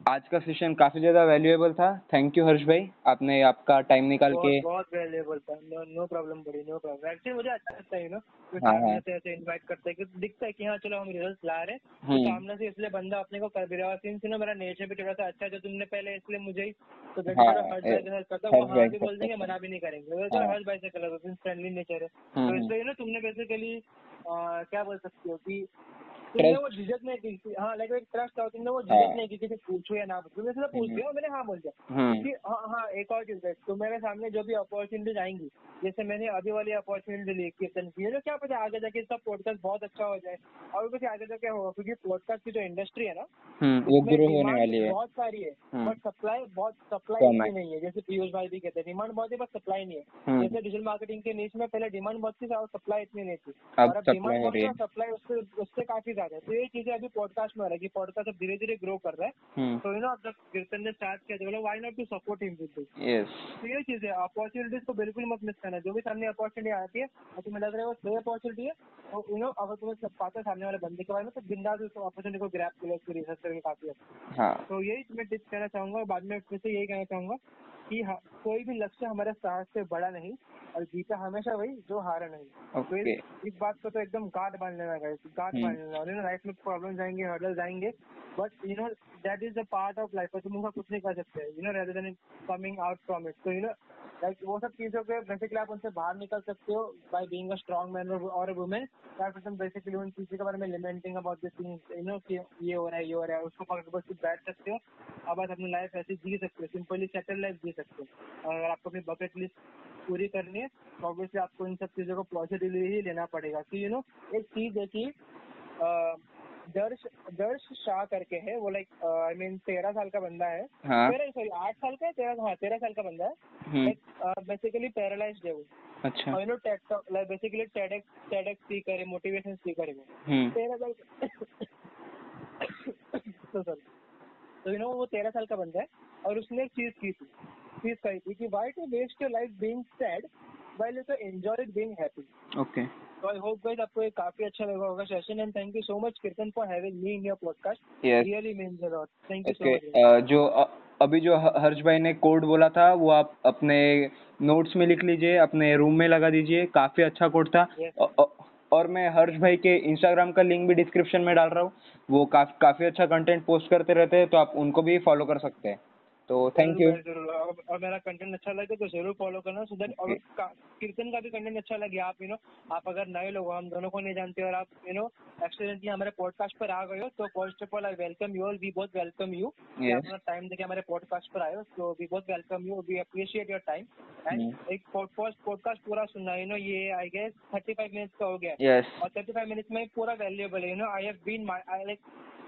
आज का सेशन काफ़ी ज़्यादा वैल्यूएबल था थैंक यू हर्ष भाई आपने आपका टाइम निकाल के बहुत बहुत वैल्यूएबल था नो नो प्रॉब्लम बड़ी नो प्रॉब्लम एक्चुअली मुझे अच्छा लगता है यू नो हाँ, हाँ। ऐसे इनवाइट करते हैं कि दिखता है कि हाँ चलो हम रिज़ल्ट ला रहे हैं तो हम्म। सामने से इसलिए बंदा अपने को कर भी रहा है सिंस ना मेरा नेचर भी थोड़ा सा अच्छा है जो तुमने पहले इसलिए मुझे ही तो हर्ष भाई के साथ करता वो हाँ भी बोल देंगे मना भी नहीं करेंगे। तो हर्ष भाई से कलर फ्रेंडली नेचर है तो हम्म, इसलिए ना तुमने बेसिकली क्या बोल सकते हो कि. वो झिझक नहीं की हाँ लाइक एक ट्रस्ट हो तुमने वो। झिझक नहीं की किसी पूछो या ना पूछो मैंने पूछ हम्म। मैंने हाँ बोल दिया हम्म कि हाँ हाँ एक और चीज़ तो मेरे सामने जो भी अपॉर्चुनिटीज़ आएँगी जैसे मैंने अभी वाली अपॉर्चुनिटी ली कीर्तन की तो क्या पता आगे जाके इसका पॉडकास्ट बहुत अच्छा हो जाए और कुछ आगे जाके होगा क्योंकि पॉडकास्ट की जो इंडस्ट्री है ना हम्म वो ग्रो होने वाली है बहुत सारी है। बट सप्लाई बहुत सप्लाई नहीं है जैसे पीयूष भाई भी कहते हैं डिमांड बहुत है बट सप्लाई नहीं है। जैसे डिजिटल मार्केटिंग के नीच में पहले डिमांड बहुत थी और सप्लाई इतनी नहीं थी अब और अब डिमांड बहुत। सप्लाई उससे उससे काफ़ी ज़्यादा है। तो ये चीज़ें अभी पॉडकास्ट में हो रहा है कि पॉडकास्ट अब धीरे धीरे ग्रो कर रहा है। हम्म। तो यू नो अब जब कीर्तन ने स्टार्ट किया तो बोला why not to support him with this तो ये चीज़ है अपॉर्चुनिटीज़ को बिल्कुल मत मिस करना। जो भी सामने अपॉर्चुनिटी आती है और तुम्हें लग रहा है वो सही अपॉर्चुनिटी है। तो यू नो अगर तुम्हें सब पाता है सामने वाले बंदे के बारे में तो बिंदास उस अपॉर्चुनिटी को ग्रैप कर उसको रिसर्च करके काफ़ी अच्छा हाँ। तो यही मैं टिप्स कहना चाहूँगा और बाद में फिर से यही कहना चाहूँगा कि हाँ, कोई भी लक्ष्य हमारे साहस से बड़ा नहीं और जीता हमेशा वही जो हारा नहीं। तो फिर इस, बात को तो एकदम गांठ बाँध लेना गाइस गांठ हम्म। बाँध लेना और लाइफ में प्रॉब्लम आएँगे हर्डल्स आएँगे but you know that is the part of life तुम उनका कुछ नहीं कर सकते you know rather than coming out from it तो यू नो लाइक वो सब चीज़ों के बेसिकली आप उनसे बाहर निकल सकते हो by being a strong man और वुमेन फिर तुम बेसिकली उन चीज़ों के बारे में lamenting about this things you know कि ये हो रहा है, ये हो रहा है, उसको पकड़ बस बैठ सकते हो। अब बस अपनी लाइफ ऐसी जी सकते हो सिंपली सेटल लाइफ जी सकते हो। और अगर आपको अपनी बकेट लिस्ट पूरी करनी है तो ऑब्वियसली आपको इन सब चीज़ों को पॉजिटिवली ही लेना पड़ेगा। कि यू नो एक चीज़ है कि दर्श दर्श शाह करके है वो लाइक आई मीन तेरह साल का बंदा है। हाँ। तेरह सॉरी आठ साल का है तेरह हाँ तेरह साल का बंदा है। हम्म। लाइक बेसिकली पैरालाइज्ड है वो। अच्छा। और you know take like basically TEDx TEDx speaker है मोटिवेशन स्पीकर है वो। हम्म। तेरह साल तो सॉरी तो यू नो वो तेरह साल का बंदा है और उसने एक चीज़ की थी। चीज़ कही थी कि why to waste your life being sad while you can enjoy it being happy? Okay so i hope guys आपको ये काफ़ी अच्छा लगा होगा session and thank you so much Kirtan for having me in your podcast really means a lot thank you so much जो अभी जो हर्ष भाई ने कोड बोला था वो आप अपने नोट्स में लिख लीजिए अपने रूम में लगा दीजिए काफ़ी अच्छा कोड था। Yes. औ- औ- और मैं हर्ष भाई के इंस्टाग्राम का लिंक भी डिस्क्रिप्शन में डाल रहा हूँ वो काफ़ी काफ़ी अच्छा कंटेंट पोस्ट करते रहते हैं तो आप उनको भी फॉलो कर सकते हैं। तो थैंक यू और और मेरा कंटेंट अच्छा लगे तो ज़रूर फॉलो करना सो दैट और कीर्तन का भी कंटेंट अच्छा लगे आप यू नो आप अगर नए लोग हम दोनों को नहीं जानते और आप यू नो एक्सीडेंटली हमारे पॉडकास्ट पर आ गए हो तो first of all I welcome you all we both welcome you अपना टाइम देके हमारे पॉडकास्ट पर आए हो तो we both welcome you we appreciate your time and. एक पॉडकास्ट पूरा सुनना यू नो ये I guess thirty five minutes का हो गया. और थर्टी फाइव मिनट्स में पूरा वैल्यूएबल है you know I have been my like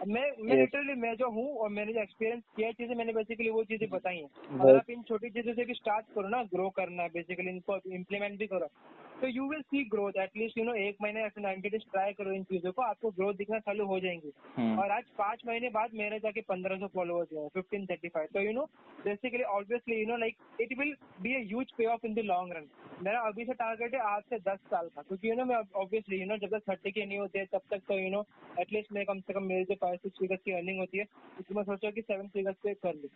मैं मैं लिटरली मैं जो हूँ और मैंने जो एक्सपीरियंस किया चीज़ें मैंने बेसिकली वो चीज़ें बताई हैं। अगर आप इन छोटी चीज़ों से भी स्टार्ट करो ना ग्रो करना बेसिकली इनको इम्प्लीमेंट भी करो। तो you will see growth at least you know एक महीने ऐसे नाइन्टी डेज़ ट्राई करो इन चीज़ों को आपको ग्रोथ दिखना चालू हो जाएँगी। हम्म, और आज पाँच महीने बाद मेरे जाके पंद्रह सौ फॉलोअर्स हुए फिफ्टीन थर्टी फाइव तो you know basically obviously you know like it will be a huge pay off in the long run मेरा अभी से टारगेट है आज से दस साल का क्योंकि यू नो मैं ऑब्वियसली यू नो जब तक थर्टी के नहीं होते तब तक तो यू नो एटलीस्ट मैं कम से कम मेरे जो फाइव सिक्स फिगर्स की अर्निंग होती है उसमें मैं सोचा कि सेवन फिगर्स पे कर लूँ।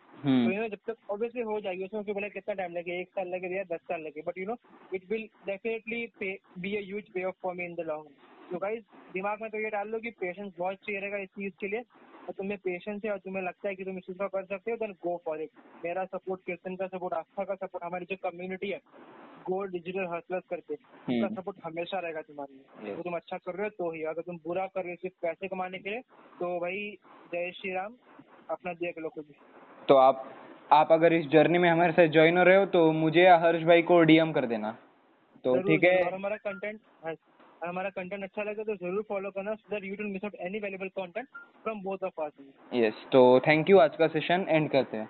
तो हम्म, यू नो जब तक ऑब्वियसली हो जाएगी उसमें फिर बोले कितना टाइम लगे एक साल लगे या दस साल लगे but you know it will definitely be a huge pay off for me in the long तो गाइस दिमाग में तो ये डाल लो कि पेशेंस बहुत चाहिए रहेगा इस चीज़ के लिए और तुम्हें पेशेंस है और तुम्हें लगता है कि तुम इस चीज़ को कर सकते हो देन गो फॉर इट मेरा सपोर्ट कीर्तन का सपोर्ट आस्था का सपोर्ट हमारी जो कम्युनिटी है गो डिजिटल हसलर्स करके उसका हम्म। सपोर्ट हमेशा रहेगा तुम्हारे लिए. तो तुम अच्छा कर रहे हो तो ही। अगर तुम बुरा कर रहे हो सिर्फ़ पैसे कमाने के लिए तो भाई जय श्री राम अपना देख लो कुछ तो आप आप अगर इस जर्नी में हमारे साथ ज्वाइन हो रहे हो तो मुझे या हर्ष भाई को डीएम कर देना। तो ठीक है? और हमारा कंटेंट हमारा कंटेंट अच्छा लगे तो ज़रूर फॉलो करना so that you don't miss out any valuable content from both of us yes तो थैंक यू आज का सेशन एंड करते हैं।